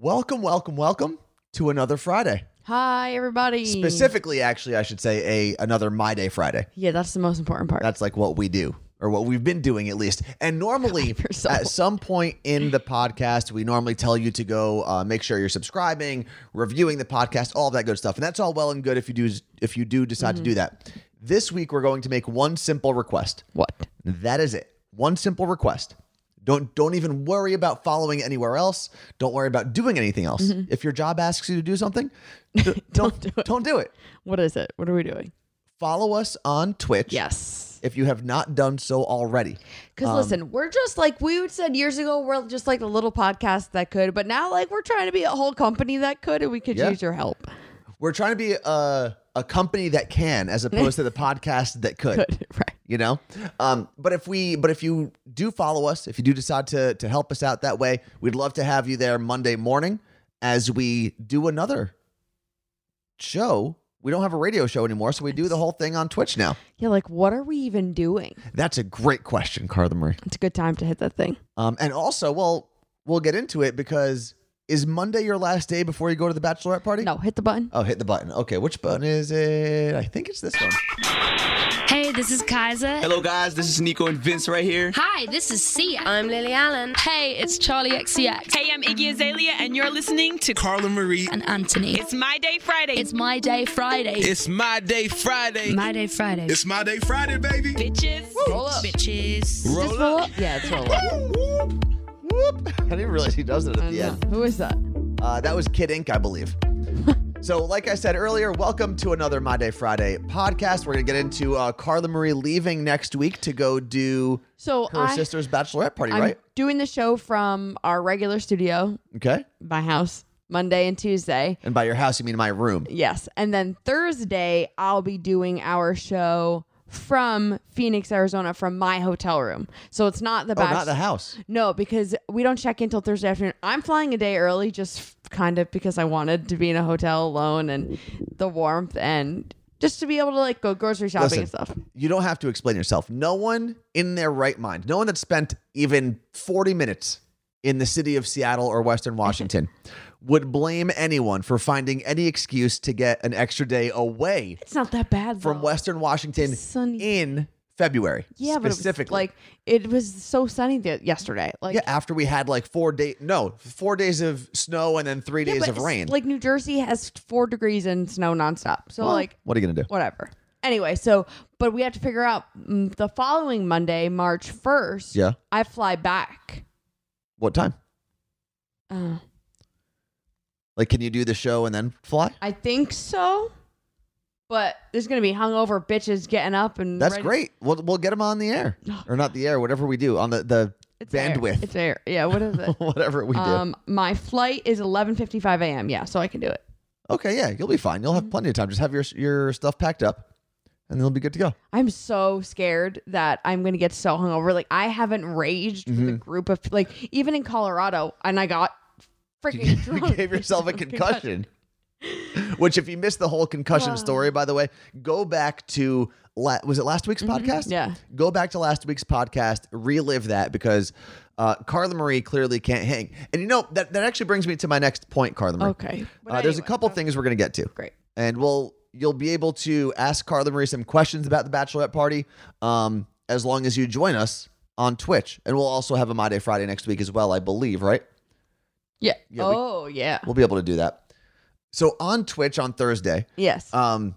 Welcome, welcome, welcome to another Friday. Hi, everybody. Specifically, actually, I should say a another My Day Friday. Yeah, that's the most important part. That's like what we do, or what we've been doing at least. And normally, yourself. at some point in the podcast, we normally tell you to go uh, make sure you're subscribing, reviewing the podcast, all of that good stuff. And that's all well and good if you do if you do decide to do that. This week, we're going to make one simple request. what? That is it. One simple request. Don't don't even worry about following anywhere else. Don't worry about doing anything else. If your job asks you to do something, d- don't do it. don't do it. What is it? What are we doing? Follow us on Twitch. Yes. If you have not done so already. Because Um, listen, we're just like we would said years ago, we're just like a little podcast that could, but now like we're trying to be a whole company that could, and we could Yeah. use your help. We're trying to be a a company that can, as opposed to the podcast that could. Could right? You know, um, but if we, but if you do follow us, if you do decide to to help us out that way, we'd love to have you there Monday morning as we do another show. We don't have a radio show anymore, so we do the whole thing on Twitch now. Yeah, like what are we even doing? That's a great question, Carla Marie. It's a good time to hit that thing. Um, and also, well, we'll get into it because is Monday your last day before you go to the bachelorette party? No, hit the button. Oh, hit the button. Okay, which button is it? I think it's this one. Hey, this is Kaiser. Hello, guys. This is Nico and Vinz right here. Hi, this is Sia. I'm Lily Allen. Hey, it's Charlie XCX Hey, I'm Iggy Azalea, and you're listening to Carla Marie. and Anthony. It's My Day Friday. It's my day Friday. It's my day Friday. my day Friday. It's my day Friday, baby. bitches. Roll up. Bitches. Roll Just up. roll up. Yeah, it's roll up. Whoop. I didn't realize he does it at the Yeah. end. Who is that? Uh, that was Kid Ink, I believe. so, like I said earlier, welcome to another My Day Friday podcast. We're going to get into uh, Carla Marie leaving next week to go do So her I, sister's bachelorette party, I'm right? doing the show from our regular studio, Okay. my house, Monday and Tuesday. And by your house, you mean my room. Yes. And then Thursday, I'll be doing our show from Phoenix, Arizona, from my hotel room. So it's not the Oh, not the house. No, because we don't check in till Thursday afternoon. I'm flying a day early just f- kind of because I wanted to be in a hotel alone and the warmth and just to be able to like go grocery shopping Listen, and stuff. You don't have to explain yourself. No one in their right mind, no one that spent even 40 minutes in the city of Seattle or Western Washington would blame anyone for finding any excuse to get an extra day away It's not that bad from. Western Washington Sunny. in February. Yeah, but it was, specifically. like it was so sunny th- yesterday. Like yeah, after we had like four days, no, four days of snow and then three Yeah, days but of rain. Like New Jersey has four degrees and snow nonstop. So Well, like what are you gonna do? whatever. Anyway, so but we have to figure out mm, the following Monday, March first. Yeah. I fly back. What time? Uh, Like, can you do the show and then fly? I think so. But there's gonna be hungover bitches getting up and That's ready- great. We'll we'll get them on the air, or not the air, whatever we do on the the It's air. bandwidth, It's air. Yeah. What is it? whatever we do. um, my flight is 11:55 a.m. Yeah, so I can do it. okay, yeah, you'll be fine. You'll Mm-hmm. have plenty of time. Just have your your stuff packed up, and they'll be good to go. I'm so scared that I'm gonna get so hungover. Like I haven't raged with a Mm-hmm. group of like even in Colorado, and I got freaking You drunk. gave yourself a concussion. Which, if you missed the whole concussion story, by the way, go back to la- was it last week's podcast? Mm-hmm. Yeah. Go back to last week's podcast, relive that because uh, Carla Marie clearly can't hang. And you know that that actually brings me to my next point, Carla Marie. Okay. Uh, there's a anyway, couple things we're gonna get to. Great. and we'll you'll be able to ask Carla Marie some questions about the bachelorette party, um, as long as you join us on Twitch, and we'll also have a My Day Friday next week as well, I believe, right? Yeah. Yeah, we- oh yeah. We'll be able to do that. So on Twitch on Thursday, Yes. um,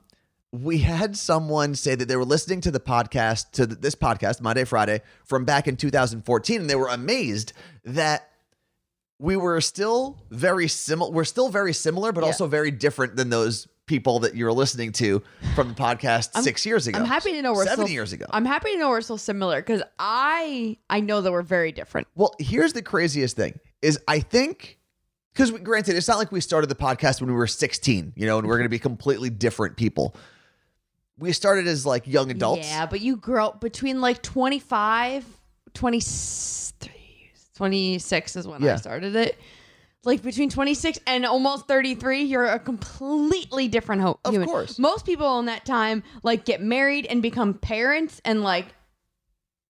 we had someone say that they were listening to the podcast to th- this podcast, My Day Friday, from back in 2014, and they were amazed that we were still very similar. We're still very similar, but Yeah. also very different than those people that you were listening to from the podcast six years ago. I'm happy to know we're seven still, years ago. I'm happy to know we're still similar because I I know that we're very different. Well, here's the craziest thing is I think because granted, it's not like we started the podcast when we were 16, you know, and we're going to be completely different people. We started as like young adults. Yeah, but you grow between like 25, 23, 26 is when Yeah. I started it. Like between 26 and almost 33, you're a completely different ho- Of human. course. Most people in that time like get married and become parents and like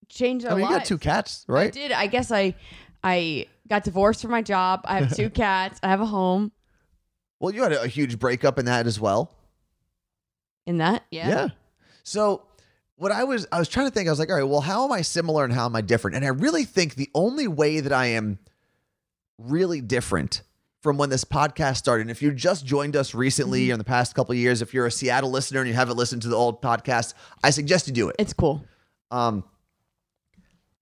change their I mean, you got two cats, right I did. I guess I I got divorced from my job. I have two cats. I have a home. Well, you had a, a huge breakup in that as well. In that, yeah yeah. So what I was I was trying to think, I was like, all right, well, how am I similar and how am I different? And I really think the only way that I am really different from when this podcast started. And if you just joined us recently Mm-hmm. or in the past couple of years, if you're a Seattle listener and you haven't listened to the old podcast, I suggest you do it. It's cool. Um,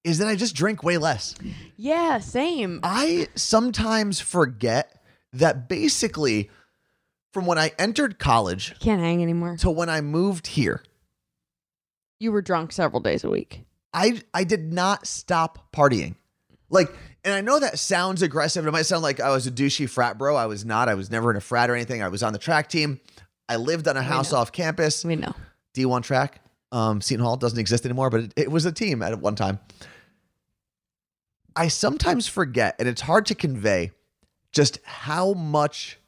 is that I just drink way less. Yeah, same. I sometimes forget that basically from when I entered college Can't hang anymore. to when I moved here, You were drunk several days a week. I I did not stop partying. Like, and I know that sounds aggressive. It might sound like I was a douchey frat bro. I was not. I was never in a frat or anything. I was on the track team. I lived on a house off campus, We know. D1 track. Um, Seton Hall doesn't exist anymore, but it, it was a team at one time. I sometimes forget, and it's hard to convey just how much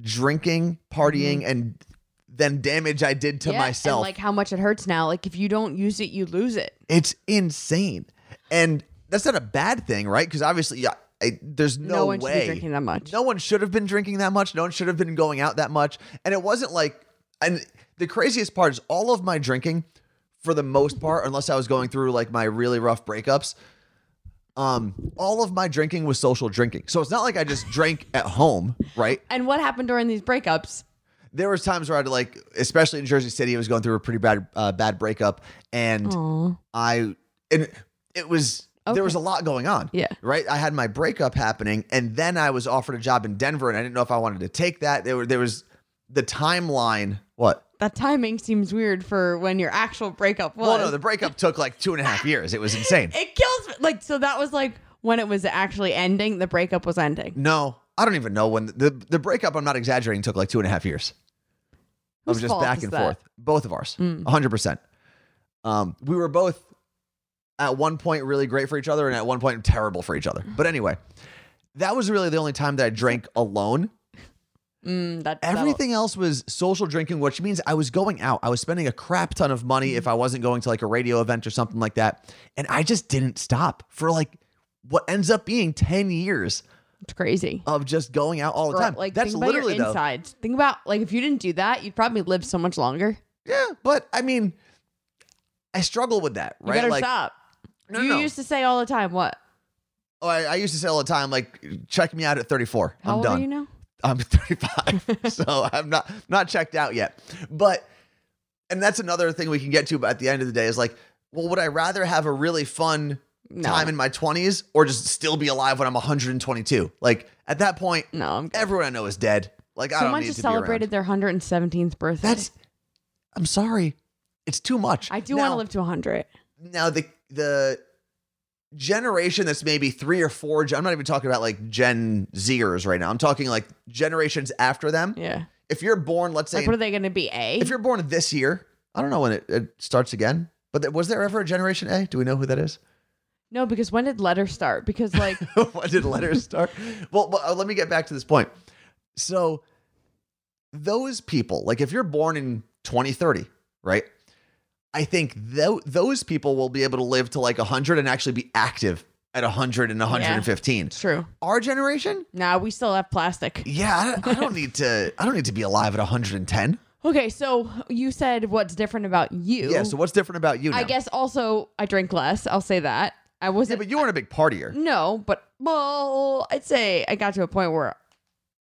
drinking, partying, and then damage I did to Mm-hmm. Yeah, myself. Like how much it hurts now. Like if you don't use it, you lose it. It's insane. And that's not a bad thing, right? Because obviously, yeah, I, there's no, way. No one should be drinking that much. No one should have been drinking that much. No one should have been going out that much. And it wasn't like, and the craziest part is all of my drinking, for the most part, unless I was going through like my really rough breakups, um, all of my drinking was social drinking. So it's not like I just drank at home, right? And what happened during these breakups? there was times where I'd like, especially in Jersey City, I was going through a pretty bad uh, bad breakup, and Aw. I and it was Okay. there was a lot going on. Yeah. right. I had my breakup happening, and then I was offered a job in Denver, and I didn't know if I wanted to take that. There were there was the timeline. What? That timing seems weird for when your actual breakup was. Well, no, the breakup took like two and a half years. It was insane. it kills me. Like so that was like when it was actually ending. The breakup was ending. No, I don't even know when the the breakup. I'm not exaggerating. Took like two and a half years. Of was just back and forth. Both of ours. Mm. hundred percent. Um, we were both at one point really great for each other, and at one point terrible for each other. But anyway, that was really the only time that I drank alone. Mm, that that'll- Everything else was social drinking, which means I was going out. I was spending a crap ton of money if I wasn't going to like a radio event or something like that. And I just didn't stop for like what ends up being 10 years It's crazy. of just going out all the time. Like That's literally your though. insides. Think about like if you didn't do that, you'd probably live so much longer. Yeah, but I mean, I struggle with that, You right? better like, stop. No, you no. used to say all the time, "What? oh, I, I used to say all the time, like, check me out at 34. How I'm old done. are you now?" I'm 35, so I'm not not checked out yet. But and that's another thing we can get to. But at the end of the day, is like, well, would I rather have a really fun No. time in my 20s or just still be alive when I'm 122? Like at that point, No, I'm good. everyone I know is dead. Like I don't Someone need just to celebrated their 117th birthday. That's. I'm sorry, it's too much. I do want to live to 100. now the the generation that's maybe three or four i'm not even talking about like gen zers right now i'm talking like generations after them Yeah. if you're born let's say Like, what are they going to be? A? if you're born this year i don't know when it, it starts again but th- was there ever a generation a do we know who that is no, because when did letters start? Because like, when did letters start well, well uh, let me get back to this point so those people like if you're born in 2030 right i think tho- those people will be able to live to like 100 and actually be active at 100 and 115 it's true. our generation Now we still have plastic. yeah I don't, I don't need to i don't need to be alive at 110 Okay, so you said what's different about you? yeah so what's different about you now I guess also I drink less. I'll say that. I wasn't. but you weren't a big partier no, but well, I'd say I got to a point where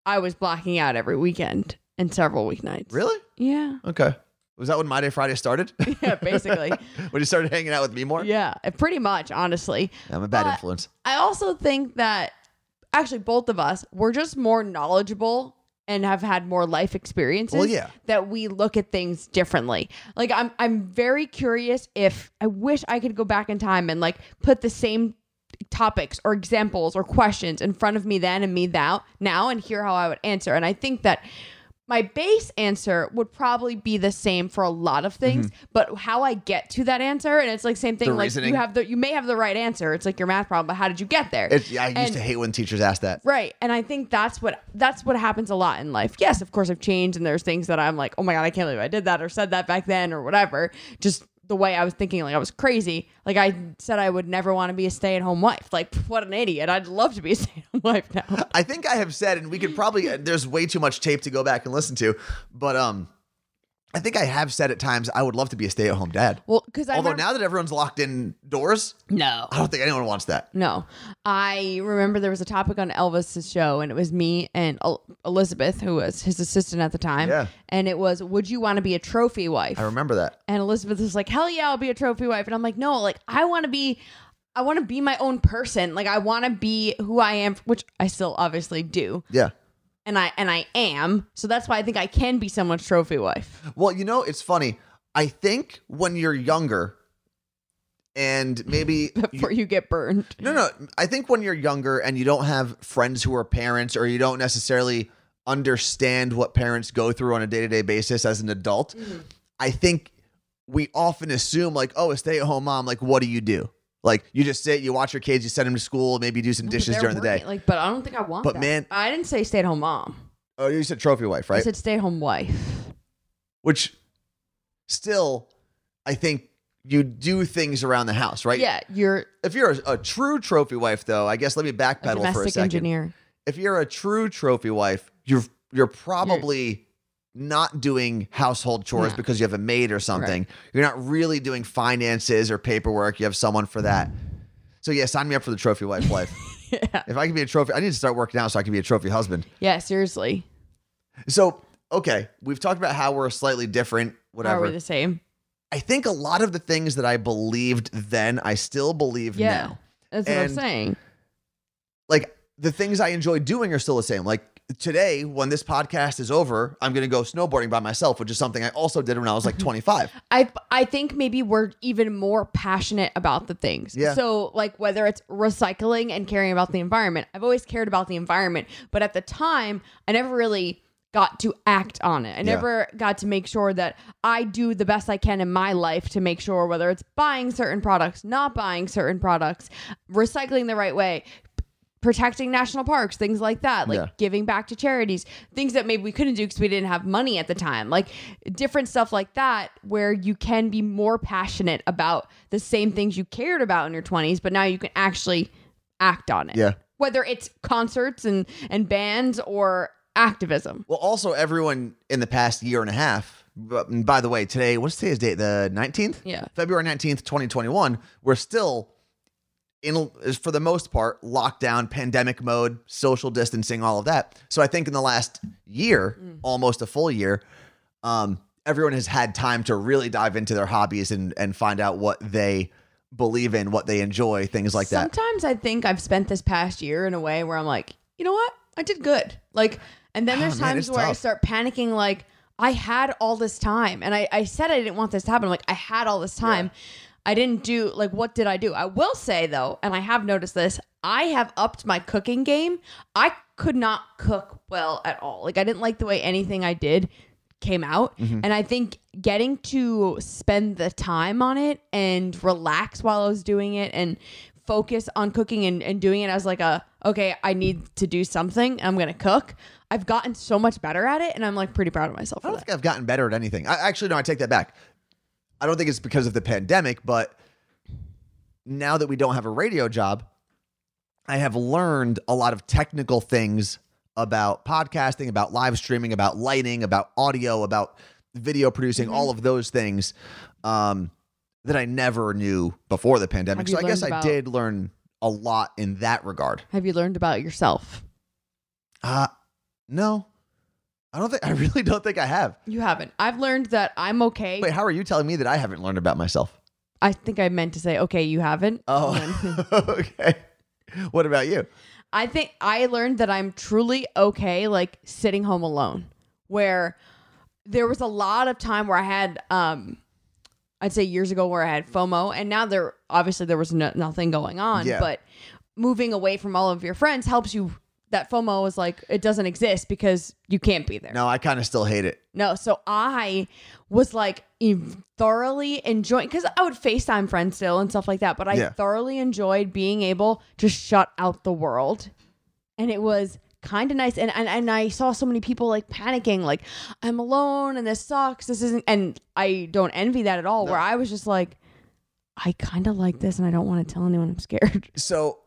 I was blacking out every weekend and several weeknights. really Yeah. okay was that when my day friday started Yeah, basically. when you started hanging out with me more yeah, pretty much, honestly. i'm a bad influence I also think that actually both of us we're just more knowledgeable and have had more life experiences Well, yeah. that we look at things differently. Like I'm I'm very curious if I wish I could go back in time and like put the same topics or examples or questions in front of me then and me now now and hear how I would answer. And I think that my base answer would probably be the same for a lot of things, but how I get to that answer, and it's like same thing. Mm-hmm. The like reasoning. you have the you may have the right answer. It's like your math problem, but how did you get there? It's, I used And- to hate when teachers asked that. Right. And I think that's what that's what happens a lot in life. Yes, of course I've changed and there's things that I'm like, "Oh my god, I can't believe I did that or said that back then or whatever." Just the way I was thinking, like I was crazy. Like I said, I would never want to be a stay at home wife. Like what an idiot! I'd love to be a stay at home wife now. I think I have said, and we could probably. There's way too much tape to go back and listen to, but um, I think I have said at times I would love to be a stay-at-home dad. Well, because I Although remember- now that everyone's locked indoors, no, I don't think anyone wants that. No, I remember there was a topic on Elvis's show, and it was me and El- Elizabeth, who was his assistant at the time. Yeah. And it was, "Would you want to be a trophy wife?" I remember that. And Elizabeth was like, "Hell yeah, I'll be a trophy wife." And I'm like, "No, like I want to be, I want to be my own person. Like I want to be who I am, which I still obviously do, Yeah. And I and I am. So that's why I think I can be someone's trophy wife. Well, you know, it's funny. I think when you're younger, and maybe Before you get burned. No, no. I think when you're younger and you don't have friends who are parents or you don't necessarily understand what parents go through on a day to day basis as an adult, mm-hmm. I think we often assume, like, oh, a stay at home mom, like, what do you do? Like, you just sit, you watch your kids, you send them to school, maybe do some dishes They're during the day. Like, but I don't think I want. But that. man- I didn't say stay at home mom. Oh, you said trophy wife, right? I right? said stay at home wife. Which still, I think you do things around the house, right? Yeah, you're If you're a, a true trophy wife, though, I guess let me a backpedal for a domestic second. engineer. if you're a true trophy wife, you're you're probably not doing household chores No. because you have a maid or something. You're not really doing finances or paperwork. You have someone for that. So yeah, sign me up for the trophy wife life. yeah. If I can be a trophy, I need to start working out so I can be a trophy husband. Yeah, seriously. So okay, we've talked about how we're slightly different, Whatever. Are we the same? I think a lot of the things that I believed then, I still believe Yeah. now. That's what I'm saying. like the things I enjoy doing are still the same. Like today, when this podcast is over, I'm going to go snowboarding by myself, which is something I also did when I was like 25. I I think maybe we're even more passionate about the things. Yeah. So like whether it's recycling and caring about the environment, I've always cared about the environment, but at the time, I never really got to act on it. I never got to make sure that I do the best I can in my life to make sure whether it's buying certain products, not buying certain products, recycling the right way, protecting national parks, things like that, like Yeah. giving back to charities, things that maybe we couldn't do because we didn't have money at the time, like different stuff like that, where you can be more passionate about the same things you cared about in your 20s, but now you can actually act on it. Yeah. Whether it's concerts and, and bands or activism. Well, also, everyone in the past year and a half, but- by the way, today, what's today's date? The 19th? Yeah. February 19th, 2021. We're still in, is for the most part, lockdown, pandemic mode, social distancing, all of that. So I think in the last year, almost a full year, um, everyone has had time to really dive into their hobbies and, and find out what they believe in, what they enjoy, things like that. Sometimes I think I've spent this past year in a way where I'm like, you know what? I did good. Like, and then there's Ah, man, times it's where I start panicking, like, I had all this time. And I, I said I didn't want this to happen. I'm like, I had all this time. I didn't do, like, what did I do? I will say, though, and I have noticed this, I have upped my cooking game. I could not cook well at all. Like, I didn't like the way anything I did came out. Mm-hmm. And I think getting to spend the time on it and relax while I was doing it and focus on cooking and, and doing it as like a, okay, I need to do something. I'm to cook. I've gotten so much better at it. And I'm like pretty proud of myself I don't that. think I've gotten better at anything. I actually no, I take that back. I don't think it's because of the pandemic, but now that we don't have a radio job, I have learned a lot of technical things about podcasting, about live streaming, about lighting, about audio, about video producing, Mm-hmm. all of those things um, that I never knew before the pandemic. So I guess I did learn a lot in that regard. Have you learned about yourself? Uh no. I don't think I really don't think I have. You haven't. I've learned that I'm okay. Wait, how are you telling me that I haven't learned about myself? I think I meant to say, okay, you haven't. Oh, okay. What about you? I think I learned that I'm truly okay, like sitting home alone, where there was a lot of time where I had, um, I'd say years ago where I had FOMO, and now there obviously there was no, nothing going on, Yeah. but moving away from all of your friends helps you. That FOMO is like it doesn't exist because you can't be there. No, I kind of still hate it. No, so I was like thoroughly enjoying because I would FaceTime friends still and stuff like that, but I Yeah. thoroughly enjoyed being able to shut out the world. And it was kind of nice and, and and I saw so many people like panicking like I'm alone and this sucks this isn't and I don't envy that at all where I was just like I kind of like this and I don't want to tell anyone I'm scared So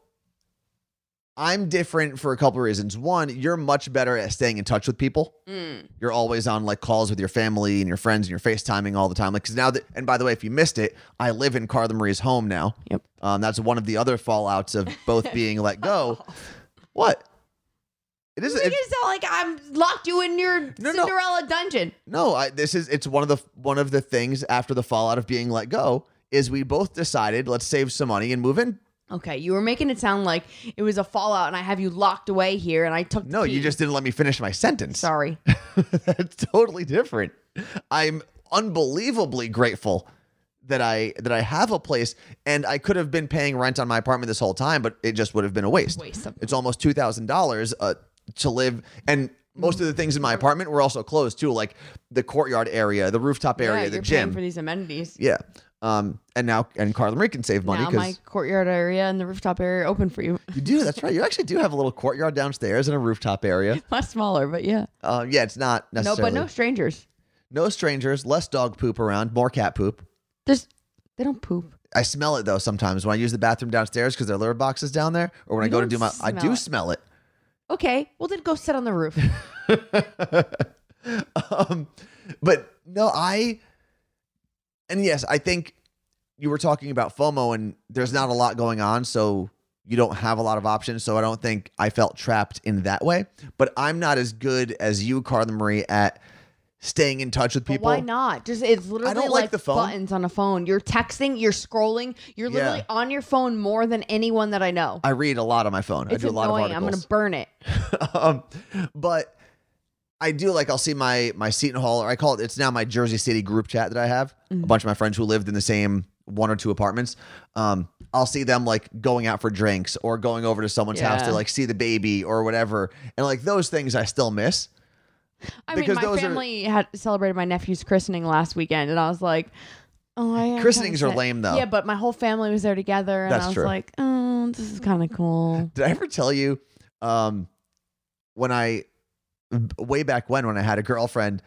I'm different for a couple of reasons. One, you're much better at staying in touch with people. Mm. You're always on like calls with your family and your friends and you're FaceTiming all the time. Like, cause now that, and by the way, if you missed it, I live in Carla Marie's home now. Yep. Um, that's one of the other fallouts of both being let go. What? It is. Make It, it sound like I'm locked you in your No, no. Cinderella dungeon no, I, this is. It's one of the one of the things after the fallout of being let go is we both decided let's save some money and move in. Okay you were making it sound like it was a fallout and I have you locked away here and I took No, you just didn't let me finish my sentence. sorry That's totally different. I'm unbelievably grateful that I that I have a place and I could have been paying rent on my apartment this whole time, but it just would have been a waste. Waste It's almost two thousand dollars uh, to live, and most of the things in my apartment were also closed too, like the courtyard area, the rooftop area, yeah, the gym. for these amenities yeah. Um, and now and Carla Marie can save money now because my courtyard area and the rooftop area are open for you you do. That's right. You actually do have a little courtyard downstairs and a rooftop area. much smaller but yeah Uh, yeah, it's not necessarily. no but no strangers no strangers, less dog poop around, more cat poop. there's they don't poop I smell it though sometimes when I use the bathroom downstairs because their litter box is down there, or when I go to don't my. I do it. smell it. okay well then go sit on the roof um, but no, I. And yes, I think you were talking about FOMO, and there's not a lot going on, so you don't have a lot of options. So I don't think I felt trapped in that way. But I'm not as good as you, Carla Marie, at staying in touch with But people. why not? Just it's literally don't like, like the phone. buttons on a phone. You're texting, you're scrolling, you're literally Yeah. on your phone more than anyone that I know. I read a lot on my phone. it's I do a lot annoying. of I'm gonna burn it. um, but I do like I'll see my my Seton Hall or I call it it's now my Jersey City group chat that I have. Mm-hmm. A bunch of my friends who lived in the same one or two apartments. Um, I'll see them like going out for drinks or going over to someone's house to like see the baby or whatever. And like those things I still miss. I Because mean, my those are- family had celebrated my nephew's christening last weekend, and I was like, "Oh, I Christenings are lame, though. Yeah, but my whole family was there together, and That's I was true. like, "Oh, this is kind of cool." Did I ever tell you um when I way back when when I had a girlfriend,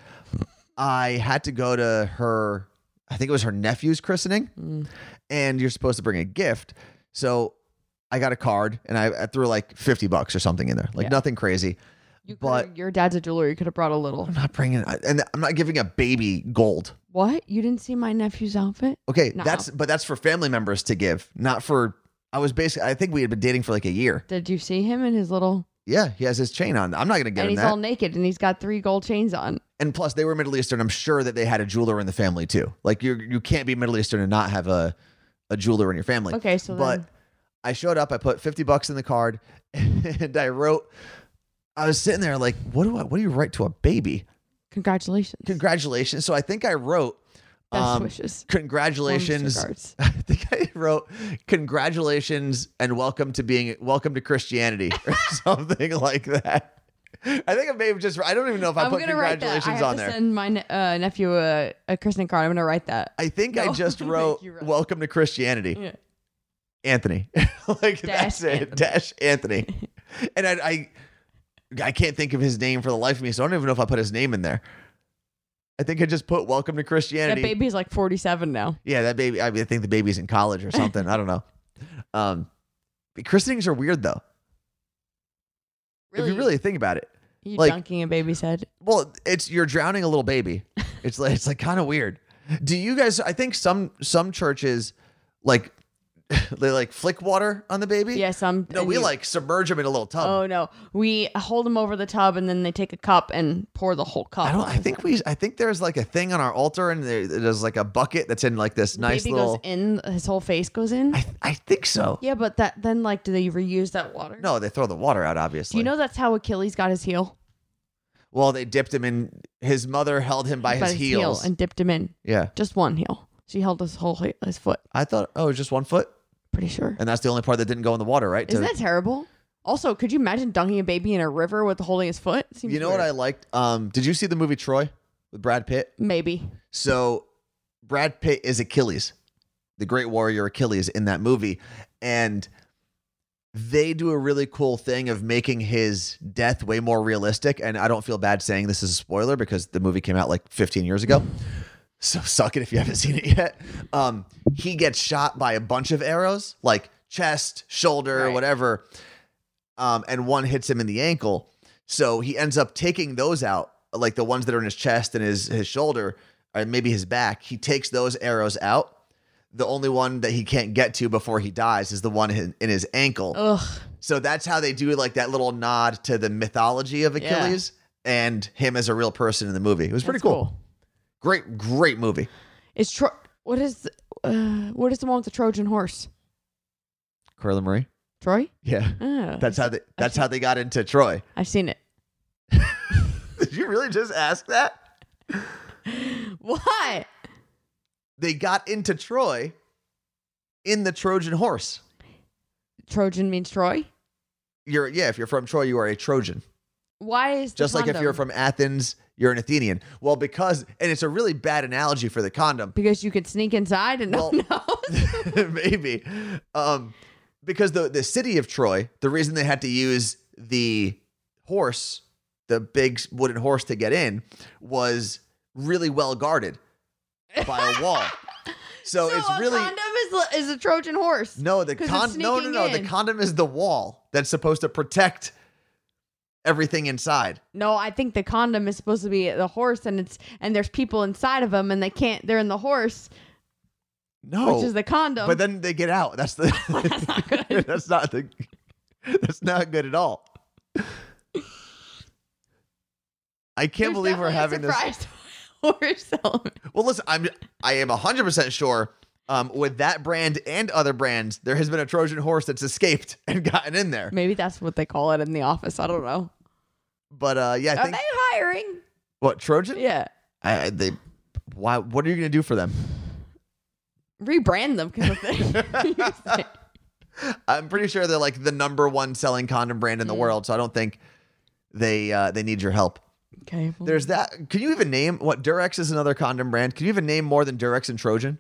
I had to go to her I think it was her nephew's christening Mm. and you're supposed to bring a gift. So I got a card and I, I threw like 50 bucks or something in there. Like Yeah. nothing crazy. You But- your dad's a jeweler. You could have brought a little. I'm not bringing and I'm not giving a baby gold. What? You didn't see my nephew's outfit? Okay, No. that's but that's for family members to give, not for I was basically I think we had been dating for like a year. Did you see him in his little? Yeah, he has his chain on. I'm not going to get it. and him he's that. all naked, and he's got three gold chains on. and plus they were Middle Eastern. I'm sure that they had a jeweler in the family too. Like you you can't be Middle Eastern and not have a a jeweler in your family. Okay, so but then I showed up, I put 50 bucks in the card and I wrote I was sitting there like, what do I what do you write to a baby? congratulations. Congratulations. So I think I wrote Best um, wishes. Congratulations. I think I wrote congratulations and welcome to being welcome to Christianity or something like that. I think I may have just I don't even know if I I'm put gonna write that. I congratulations have on to there. send my ne- uh, nephew a, a christening card. I'm gonna write that. I think I just wrote welcome to Christianity. Yeah. Anthony. like that's it. Dash Anthony. and I, I I can't think of his name for the life of me, so I don't even know if I put his name in there. I think I just put welcome to Christianity." That baby's like 47 now. Yeah, that baby. I, mean, I think the baby's in college or something. I don't know. Um, christenings are weird though. If you really think about it, you like- dunking a baby's head. well, it's you're drowning a little baby. It's like it's like kind of weird. Do you guys? I think some some churches like they like flick water on the baby. Yes, Yeah, some. No, we you- like submerge them in a little tub. Oh no, we hold them over the tub and then they take a cup and pour the whole cup. I don't. I think head. we. I think there's like a thing on our altar, and there, there's like a bucket that's in like this The nice baby little. goes in. His whole face goes in. I I think so. yeah, but that then like, do they reuse that water? No, they throw the water out. Obviously. Do you know that's how Achilles got his heel? Well, they dipped him in. His mother held him by, his, heel heels. and dipped him in. yeah, Just one heel. She held his whole his foot. I thought. Oh, it was just one foot, Pretty sure. and that's the only part that didn't go in the water, right? Isn't To- that terrible? Also, could you imagine dunking a baby in a river with holding his foot? Seems you know what I weird. liked? Um, did you see the movie Troy with Brad Pitt? Maybe. So Brad Pitt is Achilles, the great warrior Achilles in that movie. And they do a really cool thing of making his death way more realistic. And I don't feel bad saying this is a spoiler because the movie came out like 15 years ago. So suck it if you haven't seen it yet. Um, he gets shot by a bunch of arrows, like chest, shoulder, Right. whatever. Um, and one hits him in the ankle. So he ends up taking those out, like the ones that are in his chest and his his shoulder, or maybe his back. He takes those arrows out. The only one that he can't get to before he dies is the one in, in his ankle. Ugh. So that's how they do like that little nod to the mythology of Yeah. Achilles and him as a real person in the movie. It was pretty That's cool. Great, great movie. Is Tro- what is uh, what is the one with the Trojan horse? Carla Marie. Troy? Yeah, Oh, that's how they. That's how they got into Troy. I've seen it. Did you really just ask that? What? They got into Troy in the Trojan horse. Trojan means Troy. You're yeah. If you're from Troy, you are a Trojan. Why is Just like if you're from Athens, you're an Athenian. Well, because and it's a really bad analogy for the condom. because you could sneak inside and no Well- one maybe um because the the city of troy the reason they had to use the horse the big wooden horse to get in was really well guarded by a wall so, So it's really condom is is a Trojan horse. no the con no no no the condom is the wall that's supposed to protect everything inside No, I think the condom is supposed to be the horse, and it's and there's people inside of them, and they can't. They're in the horse, no which is the condom. but then they get out that's the That's not good. that's not the that's not good at all I can't There's believe we're having this. horse element. Well, listen, I'm I am hundred percent sure. Um, with that brand and other brands, there has been a Trojan horse that's escaped and gotten in there. Maybe that's what they call it in the office. I don't know. But uh, yeah, I Are think they hiring? what Trojan? Yeah, I, I- they. Why? What are you gonna do for them? rebrand them because I'm pretty sure they're like the number one selling condom brand in Mm. the world, so I don't think they uh, they need your help. okay. well, There's that. Can you even name what Durex is another condom brand? Can you even name more than Durex and Trojan?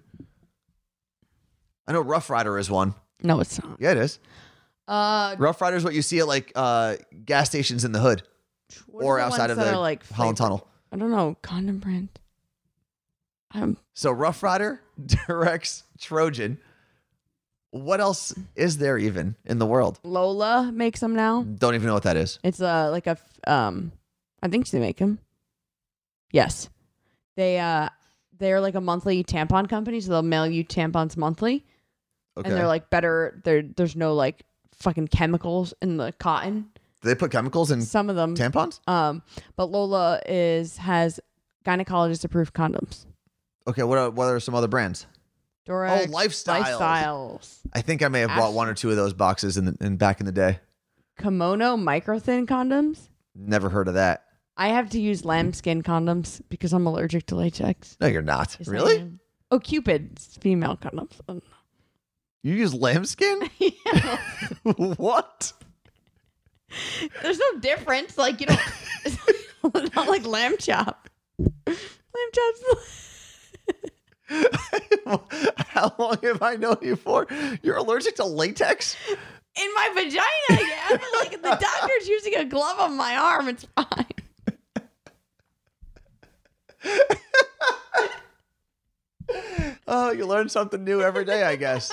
I know Rough Rider is one. no, it's not. Yeah, it is. Uh, Rough Rider is what you see at like uh, gas stations in the hood what or are the outside ones of that the are, like Holland flavored? Tunnel. I don't know condom brand. Um, So Rough Rider, Durex Trojan. What else is there even in the world? Lola makes them now. Don't even know what that is. It's uh like a f- um, I think they make them. Yes, they uh they're like a monthly tampon company, so they'll mail you tampons monthly, Okay. and they're like better. There there's no like fucking chemicals in the cotton. Do they put chemicals in Some of them, tampons? um, but Lola is has gynecologist approved condoms. Okay, what are, what are some other brands? Durex, Oh, Lifestyles. lifestyles, I think I may have bought one or two of those boxes in, the, in back in the day. kimono micro thin condoms. Never heard of that. I have to use lambskin condoms because I'm allergic to latex. No, you're not. Yes, I really? am. Oh, Cupid's female condoms. You use lambskin? yeah. what? There's no difference. Like you don't. It's not like lamb chop. Lamb chops. How long have I known you for? You're allergic to latex? In my vagina, yeah. Like the doctor's using a glove on my arm. It's fine. Oh, you learn something new every day, I guess.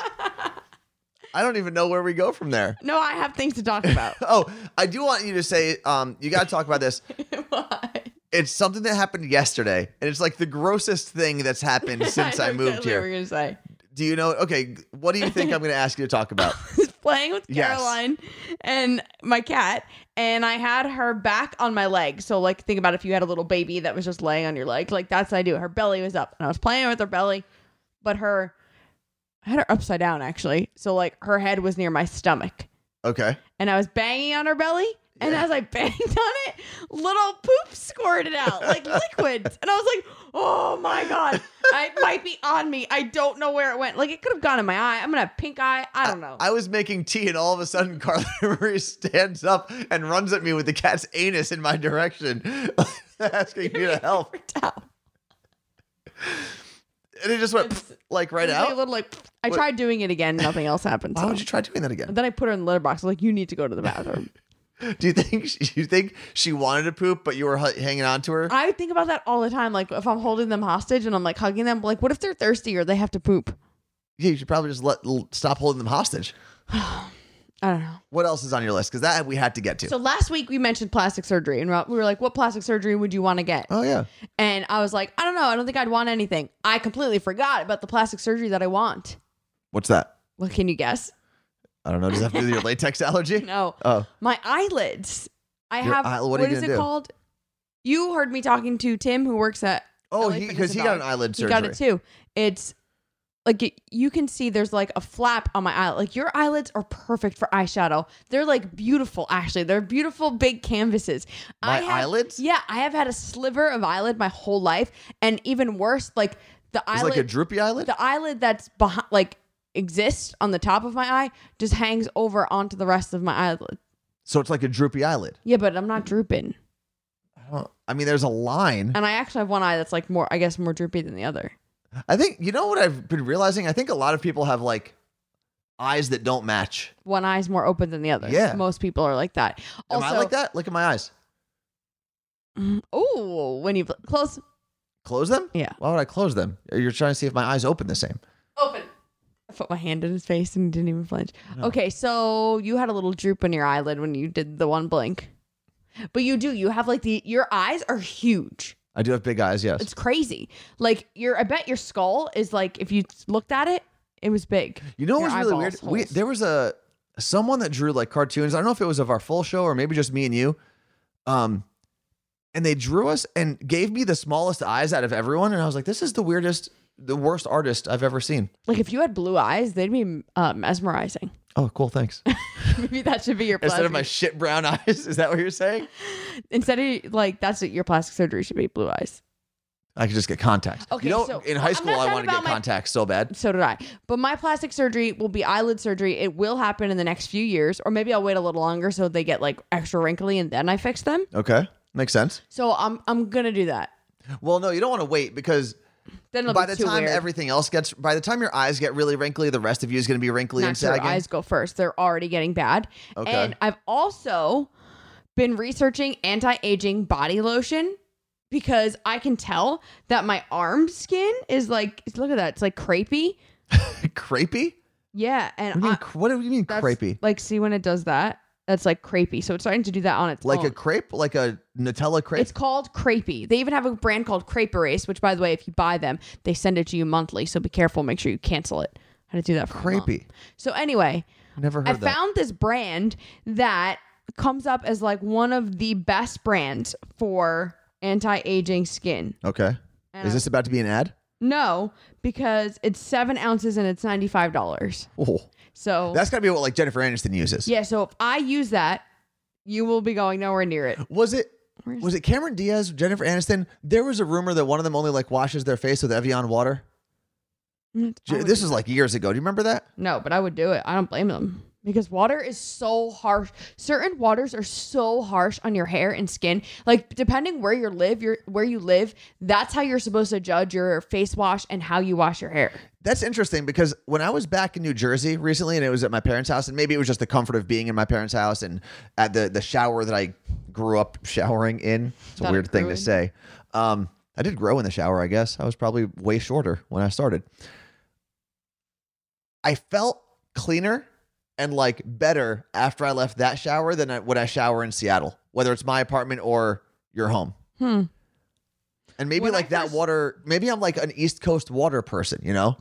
I don't even know where we go from there. No, I have things to talk about. Oh, I do want you to say, um, you got to talk about this. What? It's something that happened yesterday, and it's like the grossest thing that's happened since I, know moved exactly What we're gonna say. Do you know? Okay, what do you think I'm going to ask you to talk about? was playing with Yes. Caroline and my cat, and I had her back on my leg. So, like, think about if you had a little baby that was just laying on your leg. Like, that's what I do. Her belly was up, and I was playing with her belly, but her, I had her upside down actually. So, like, her head was near my stomach, Okay. and I was banging on her belly. And Yeah. as I banged on it, little poop squirted out like liquids. And I was like, oh my God, I it might be on me. I don't know where it went. Like, it could have gone in my eye. I'm going to have pink eye. I don't know. I was making tea, and all of a sudden, Carla Marie stands up and runs at me with the cat's anus in my direction, asking me to help. Out. And it just went like right like a out. little like I tried doing it again, nothing else happened. Why so. would you try doing that again? Then I put her in the litter box. I was like, you need to go to the bathroom. Do you think she, you think she wanted to poop, but you were hu- hanging on to her? I think about that all the time. Like if I'm holding them hostage and I'm like hugging them, like what if they're thirsty or they have to poop? Yeah, you should probably just let l- stop holding them hostage. I don't know. What else is on your list? Because that we had to get to. So last week we mentioned plastic surgery and we were like, what plastic surgery would you want to get? oh yeah, And I was like, I don't know. I don't think I'd want anything. I completely forgot about the plastic surgery that I want. what's that? Well, can you guess? I don't know. Does that have to do with your latex allergy? No. Oh, My eyelids. I Your have eye- what what is it do? called? You heard me talking to Tim who works at oh, LA he because he got an eyelid surgery. He got it too. It's like you can see there's like a flap on my eyelid. Like your eyelids are perfect for eyeshadow. They're like beautiful, actually. They're beautiful big canvases. My have, eyelids? Yeah, I have had a sliver of eyelid my whole life, and even worse, like the It's eyelid, like a droopy eyelid. the eyelid that's behind, like exists on the top of my eye, just hangs over onto the rest of my eyelid. so it's like a droopy eyelid. Yeah, but I'm not drooping, I, I mean, there's a line. and I actually have one eye that's like more, I guess, more droopy than the other. I think you know what I've been realizing. I think a lot of people have like eyes that don't match. One eye's more open than the other. Yeah. most people are like that. Am Also, I like that? Look at my eyes. Oh, when you close, Close them? Yeah. Why would I close them? You're trying to see if my eyes open the same. open. I put my hand in his face and he didn't even flinch. Okay, so you had a little droop in your eyelid when you did the one blink, but you do. You have like the your eyes are huge. I do have big eyes. Yes. It's crazy. Like your, I bet your skull is like if you looked at it, it was big. You know what was really weird? We, holes. there was a someone that drew like cartoons. I don't know if it was of our full show or maybe just me and you. Um, and they drew us and gave me the smallest eyes out of everyone, and I was like, "This is the weirdest, the worst artist I've ever seen." Like if you had blue eyes, they'd be uh, mesmerizing. Oh, cool, thanks. Maybe that should be your plastic. Instead of my shit brown eyes, is that what you're saying? instead of like that's what your plastic surgery should be blue eyes. I could just get contacts. Okay, you know, so- in high I'm school, not I talking wanted to get about my- contacts so bad. So did I. But my plastic surgery will be eyelid surgery. It will happen in the next few years, or maybe I'll wait a little longer so they get like extra wrinkly and then I fix them. Okay, makes sense. So I'm I'm gonna do that. Well, no, you don't want to wait because Then by the time weird. everything else gets, by the time your eyes get really wrinkly, the rest of you is going to be wrinkly Not and sagging. Eyes go first. They're already getting bad. Okay. And I've also been researching anti-aging body lotion because I can tell that my arm skin is like look at that. It's like crepey. crepey? Yeah, and What do you mean, I, what do you mean crepey? Like see when it does that? That's like crepey. So it's starting to do that on its own. Like own. a crepe? Like a Nutella crepe? It's called Crepey. They even have a brand called Crepe Erase, which, by the way, if you buy them, they send it to you monthly. So be careful. Make sure you cancel it. I had to do that for crepey. So anyway, Never heard I that. found this brand that comes up as like one of the best brands for anti-aging skin. okay. And Is this about to be an ad? No, because it's seven ounces and it's ninety-five dollars. Oh, So that's got to be what like Jennifer Aniston uses. yeah, so if I use that, you will be going nowhere near it. Was it? Where's- Was it Cameron Diaz, Jennifer Aniston? There was a rumor that one of them only like washes their face with Evian water. Mm, J- This is like years ago. Do you remember that? No, but I would do it. I don't blame them because water is so harsh. Certain waters are so harsh on your hair and skin. Like depending where you live, your where you live, that's how you're supposed to judge your face wash and how you wash your hair. That's interesting because when I was back in New Jersey recently, and it was at my parents' house, and maybe it was just the comfort of being in my parents' house and at the the shower that I grew up showering in. It's a weird it thing to say. Um, I did grow in the shower, I guess. I was probably way shorter when I started. I felt cleaner and like better after I left that shower than I, when I shower in Seattle, whether it's my apartment or your home. Hmm. And maybe When like that water, maybe I'm like an East Coast water person, you know?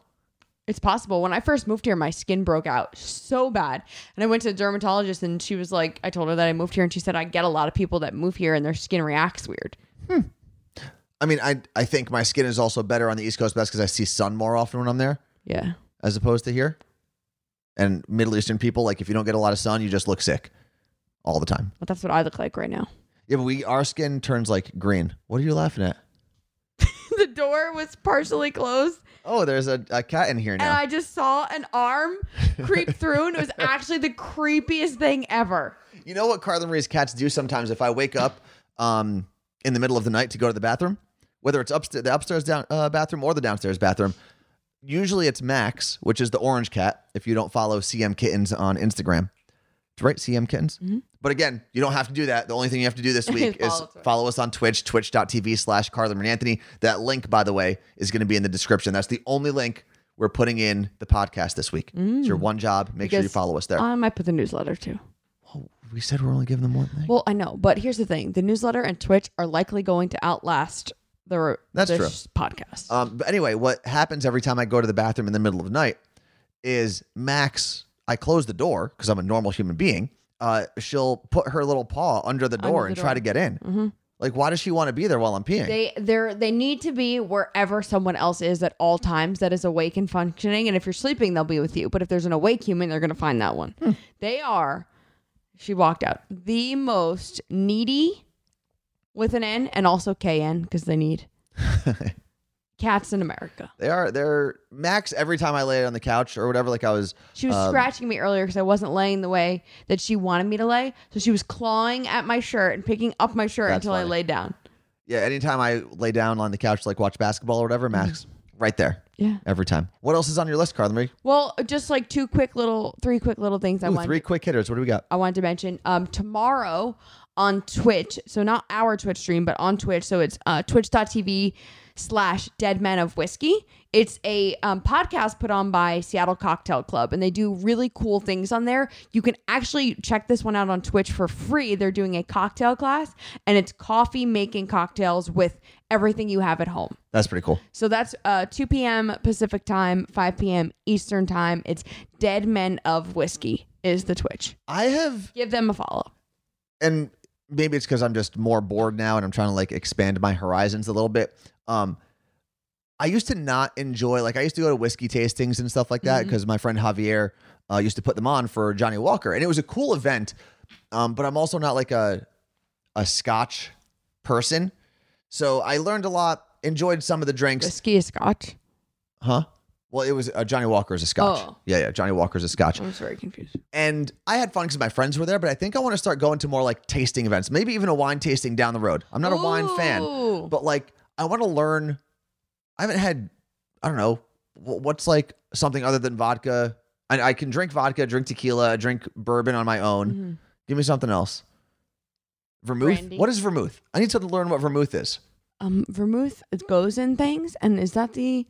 It's possible. When I first moved here, my skin broke out so bad. And I went to a dermatologist and she was like, I told her that I moved here and she said, I get a lot of people that move here and their skin reacts weird. I mean, I I think my skin is also better on the East Coast best because I see sun more often when I'm there Yeah. as opposed to here. And Middle Eastern people, like if you don't get a lot of sun, you just look sick all the time. But that's what I look like right now. Yeah, but we our skin turns like green. What are you laughing at? the door was partially closed Oh, there's a, a cat in here and. I just saw an arm creep through and it was actually the creepiest thing ever. you know what Carla Marie's cats do sometimes if I wake up um in the middle of the night to go to the bathroom? whether it's upstairs, the upstairs down uh, bathroom or the downstairs bathroom. Usually it's Max, which is the orange cat. If you don't follow CM Kittens on Instagram, it's right, CM Kittens. Mm-hmm. But again, you don't have to do that. The only thing you have to do this week is Follow follow us on Twitch, twitch.tv slash Carlin and Anthony. That link, by the way, is going to be in the description. That's the only link we're putting in the podcast this week. It's your mm. one job. Make sure you follow us there. I might put the newsletter too. we said we're only giving them one thing. Well, I know, but here's the thing: the newsletter and Twitch are likely going to outlast the That's true. podcast. Um, but anyway, what happens every time I go to the bathroom in the middle of the night is Max, I close the door because I'm a normal human being. Uh, she'll put her little paw under the door the and try to get in. Like, why does she want to be there while I'm peeing? they they they need to be wherever someone else is at all times that is awake and functioning. And if you're sleeping, they'll be with you. But if there's an awake human, they're going to find that one. Hmm. They are. She walked out. The most needy, with an N and also KN because they need cats in America. they are. They're Max. Every time I lay on the couch or whatever, like I was. She was um, scratching me earlier because I wasn't laying the way that she wanted me to lay. So she was clawing at my shirt and picking up my shirt until I laid down. Yeah. Anytime I lay down on the couch to like watch basketball or whatever, Max, right there. Yeah. Every time. What else is on your list, Carla Marie? Well, just like two quick little, three quick little things I want. three quick hitters. What do we got? I wanted to mention um, tomorrow on Twitch. So not our Twitch stream, but on Twitch. So it's uh, twitch.tv slash Dead Men of Whiskey. It's a um, podcast put on by Seattle Cocktail Club, and they do really cool things on there. You can actually check this one out on Twitch for free. They're doing a cocktail class, and it's coffee making cocktails with everything you have at home. That's pretty cool. So that's uh, 2 p.m. Pacific time, 5 p.m. Eastern time. It's Dead Men of Whiskey is the Twitch. I have Give them a follow. and maybe it's because I'm just more bored now and I'm trying to like expand my horizons a little bit. Um, I used to not enjoy like I used to go to whiskey tastings and stuff like that because my friend Javier uh, used to put them on for Johnnie Walker, and it was a cool event. Um, but I'm also not like a a Scotch person, so I learned a lot. Enjoyed some of the drinks, Whiskey is scotch. huh? Well, it was uh, Johnnie Walker's a Scotch. Oh. Yeah, yeah, Johnnie Walker's a Scotch. I was very confused. And I had fun because my friends were there, but I think I want to start going to more like tasting events, maybe even a wine tasting down the road. I'm not a wine fan, but like I want to learn. I haven't had, I don't know, what's like something other than vodka. I, I can drink vodka, drink tequila, drink bourbon on my own. Mm-hmm. Give me something else. Vermouth. Brandy. What is vermouth? I need to learn what vermouth is. Um, vermouth it goes in things, and is that the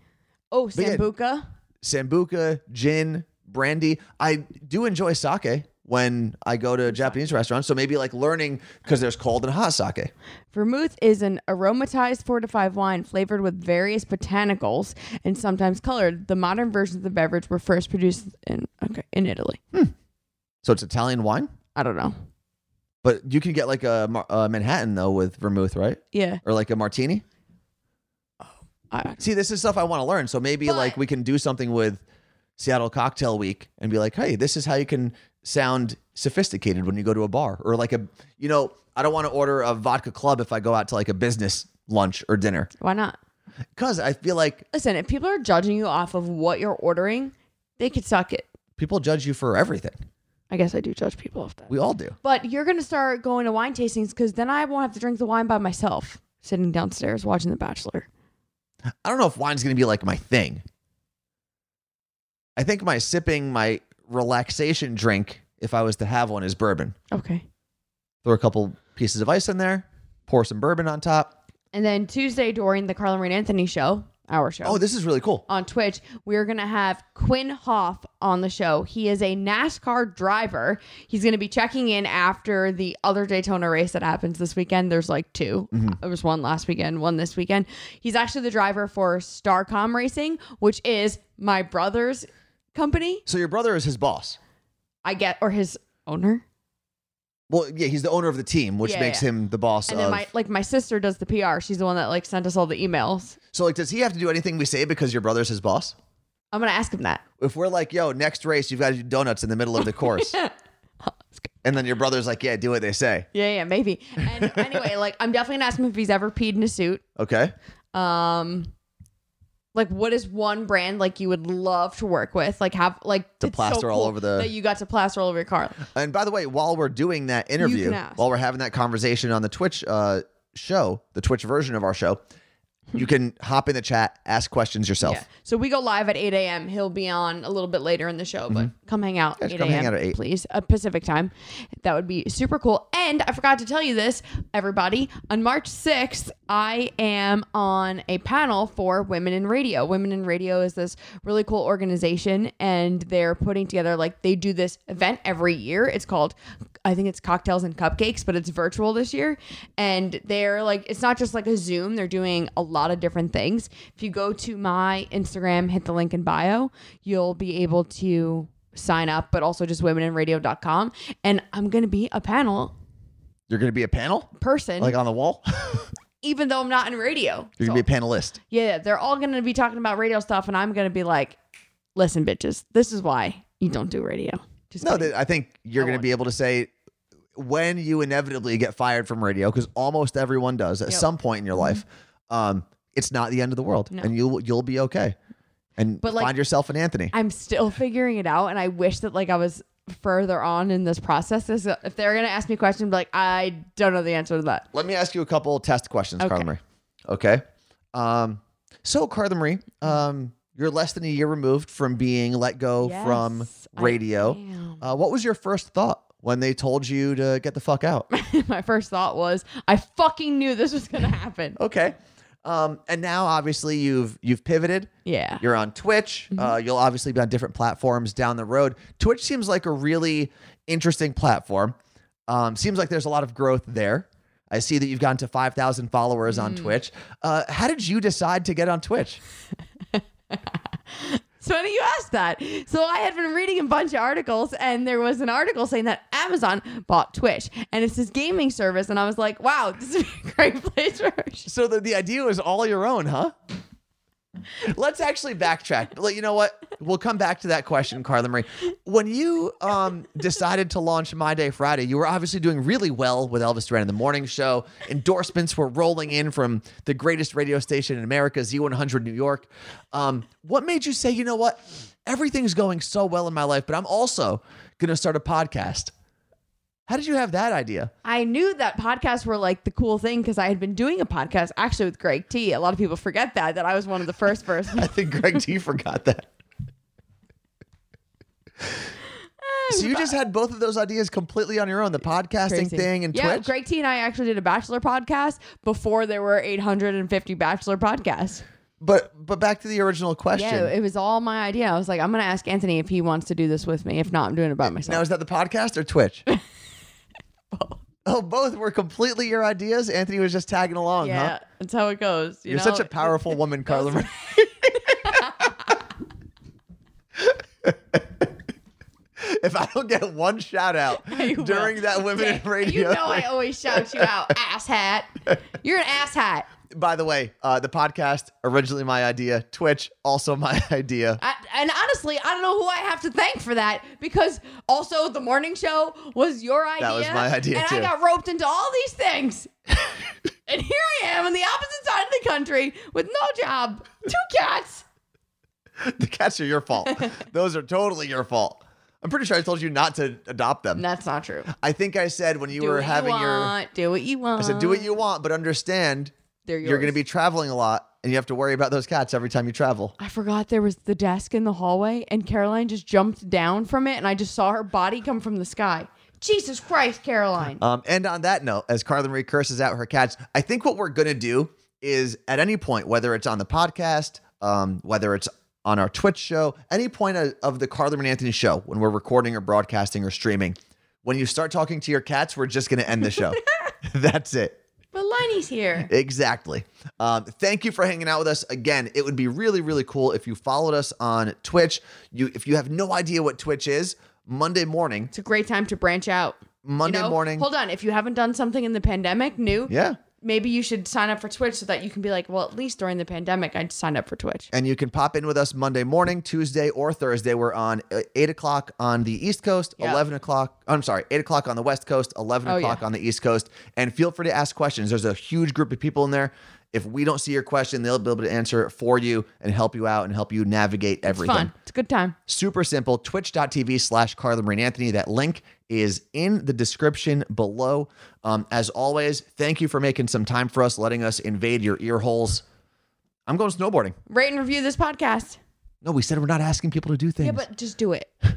oh But yeah, sambuca? Sambuca, gin, brandy. I do enjoy sake when I go to Japanese restaurants. So maybe like learning because there's cold and hot sake. Vermouth is an aromatized fortified wine flavored with various botanicals and sometimes colored. The modern versions of the beverage were first produced in okay in Italy. Hmm. So it's Italian wine, I don't know. but you can get like a, mar- a Manhattan though with vermouth, right? Yeah, Or like a martini. I, See, this is stuff I want to learn. So maybe But- like we can do something with Seattle Cocktail Week and be like, hey, this is how you can sound sophisticated when you go to a bar or like a, you know, I don't want to order a vodka club if I go out to like a business lunch or dinner why not? because I feel like Listen, if people are judging you off of what you're ordering, they could suck it. people judge you for everything. I guess I do judge people off that. We all do. But you're gonna start going to wine tastings because then I won't have to drink the wine by myself, sitting downstairs watching The Bachelor. I don't know if wine's going to be like my thing. I think my sipping, my relaxation drink, if I was to have one, is bourbon. Okay. Throw a couple pieces of ice in there, pour some bourbon on top. And then Tuesday during the Carla Rain Anthony show, our show. Oh, this is really cool. on Twitch, we're going to have Quin Houff on the show. He is a NASCAR driver. He's going to be checking in after the other Daytona race that happens this weekend. There's like 2 mm-hmm. There was one last weekend, one this weekend. He's actually the driver for StarCom Racing, which is my brother's company. So your brother is his boss. I get, or his owner. Well, yeah, he's the owner of the team, which Yeah, makes yeah. him the boss And of. then my like my sister does the PR. She's the one that like sent us all the emails. so, like, does he have to do anything we say because your brother's his boss? I'm gonna ask him that. If we're like, yo, next race, you've got to do donuts in the middle of the course. and then your brother's like, yeah, do what they say. Yeah, yeah, maybe. And anyway, like I'm definitely gonna ask him if he's ever peed in a suit. Okay. Um, like what is one brand like you would love to work with? Like have like To plaster all over the- that you got to plaster all over your car. And by the way, while we're doing that interview, while we're having that conversation on the Twitch uh, show, the Twitch version of our show, You can hop in the chat, ask questions yourself. Yeah. So we go live at 8 a.m. He'll be on a little bit later in the show, but come hang out Yes, 8 come hang out at 8. please, uh, Pacific time. That would be super cool. And I forgot to tell you this, everybody. On March 6th, I am on a panel for Women in Radio. Women in Radio is this really cool organization, and they're putting together like they do this event every year. It's called I think it's cocktails and cupcakes, but it's virtual this year. And they're like, it's not just like a Zoom, they're doing a lot of different things. If you go to my Instagram, hit the link in bio, you'll be able to sign up, but also just womeninradio.com. And I'm going to be a panel You're going to be a panel, person, like on the wall. even though I'm not in radio. You're going to be a panelist. Yeah, they're all going to be talking about radio stuff, and I'm going to be like, listen, bitches, this is why you don't do radio. Just No, kidding. I think you're going to be able to say when you inevitably get fired from radio, because almost everyone does at Yep. some point in your life. Um, it's not the end of the world, No. and you'll you'll be okay. And But, like, find yourself an Anthony. I'm still figuring it out, and I wish that like I was further on in this process. If they're gonna ask me questions, like I don't know the answer to that. Let me ask you a couple test questions, Okay. Carla Marie. Okay. Um, so Carla Marie, um, you're less than a year removed from being let go from Yes, I radio. Uh, what was your first thought when they told you to get the fuck out? My first thought was, I fucking knew this was gonna happen. okay. Um, and now obviously you've you've pivoted. Yeah. You're on Twitch. Mm-hmm. Uh, you'll obviously be on different platforms down the road. Twitch seems like a really interesting platform. Um, seems like there's a lot of growth there. I see that you've gotten to 5,000 followers Mm. on Twitch. Uh, how did you decide to get on Twitch? So funny you asked that. So I had been reading a bunch of articles, and there was an article saying that Amazon bought Twitch, and it's this gaming service, and I was like, wow, this is a great place for. So the, the idea was all your own, huh? Let's actually backtrack. You know what? We'll come back to that question, Carla Marie. When you um, decided to launch My Day Friday, you were obviously doing really well with Elvis Duran in the morning show. Endorsements were rolling in from the greatest radio station in America, Z100 New York. Um, what made you say, you know what? Everything's going so well in my life, but I'm also going to start a podcast. How did you have that idea? I knew that podcasts were like the cool thing because I had been doing a podcast actually with Greg T. A lot of people forget that that I was one of the first persons. I think Greg T forgot that. So you just had both of those ideas completely on your own, the podcasting Crazy. thing and yeah, Twitch. Greg T and I actually did a bachelor podcast before there were 850 bachelor podcasts. But but back to the original question. Yeah, it was all my idea. I was like, I'm gonna ask Anthony if he wants to do this with me. If not, I'm doing it by myself. now is that the podcast or Twitch? Oh, both were completely your ideas. Anthony was just tagging along, yeah, huh? that's how it goes. You You're know? such a powerful woman, Carla. Marie. if I don't get one shout out You will. during that women in radio, You know I always shout you out, ass hat. You're an ass hat. By the way, uh, the podcast originally my idea. Twitch also my idea. I, and honestly, I don't know who I have to thank for that because also the morning show was your idea. That was my idea, and too. I got roped into all these things. and here I am on the opposite side of the country with no job, two cats. The cats are your fault. Those are totally your fault. I'm pretty sure I told you not to adopt them. That's not true. I think I said when you do were having you your. Do what you want. I said do what you want, but understand They're you're going to be traveling a lot and you have to worry about those cats every time you travel. I forgot there was the desk in the hallway, and Caroline just jumped down from it, and I just saw her body come from the sky. Jesus Christ, Caroline. Um, and on that note, as Carla Marie curses out her cats, I think what we're going to do is at any point, whether it's on the podcast, um, whether it's on our Twitch show, any point of, of the Carla and Anthony show, when we're recording or broadcasting or streaming, when you start talking to your cats, we're just going to end the show. That's it. But Liney's here. Exactly. Um, thank you for hanging out with us again. It would be really, really cool if you followed us on Twitch. You, if you have no idea what Twitch is, Monday morning, It's a great time to branch out. You Monday know? morning, Hold on. If you haven't done something in the pandemic new, yeah, maybe you should sign up for Twitch so that you can be like, well, at least during the pandemic, I signed up for Twitch. and you can pop in with us Monday morning, Tuesday, or Thursday. We're on uh, eight o'clock on the East Coast, Yeah. eleven o'clock. I'm sorry, eight o'clock on the West Coast, eleven Oh, o'clock yeah. on the East Coast. And feel free to ask questions. There's a huge group of people in there. If we don't see your question, they'll be able to answer it for you and help you out and help you navigate everything. It's fun. It's a good time. Super simple. Twitch.tv slash Carla Marine Anthony. That link is in the description below. Um, as always, thank you for making some time for us, letting us invade your ear holes. I'm going snowboarding. Rate and review this podcast. No, we said we're not asking people to do things. Yeah, but just do it.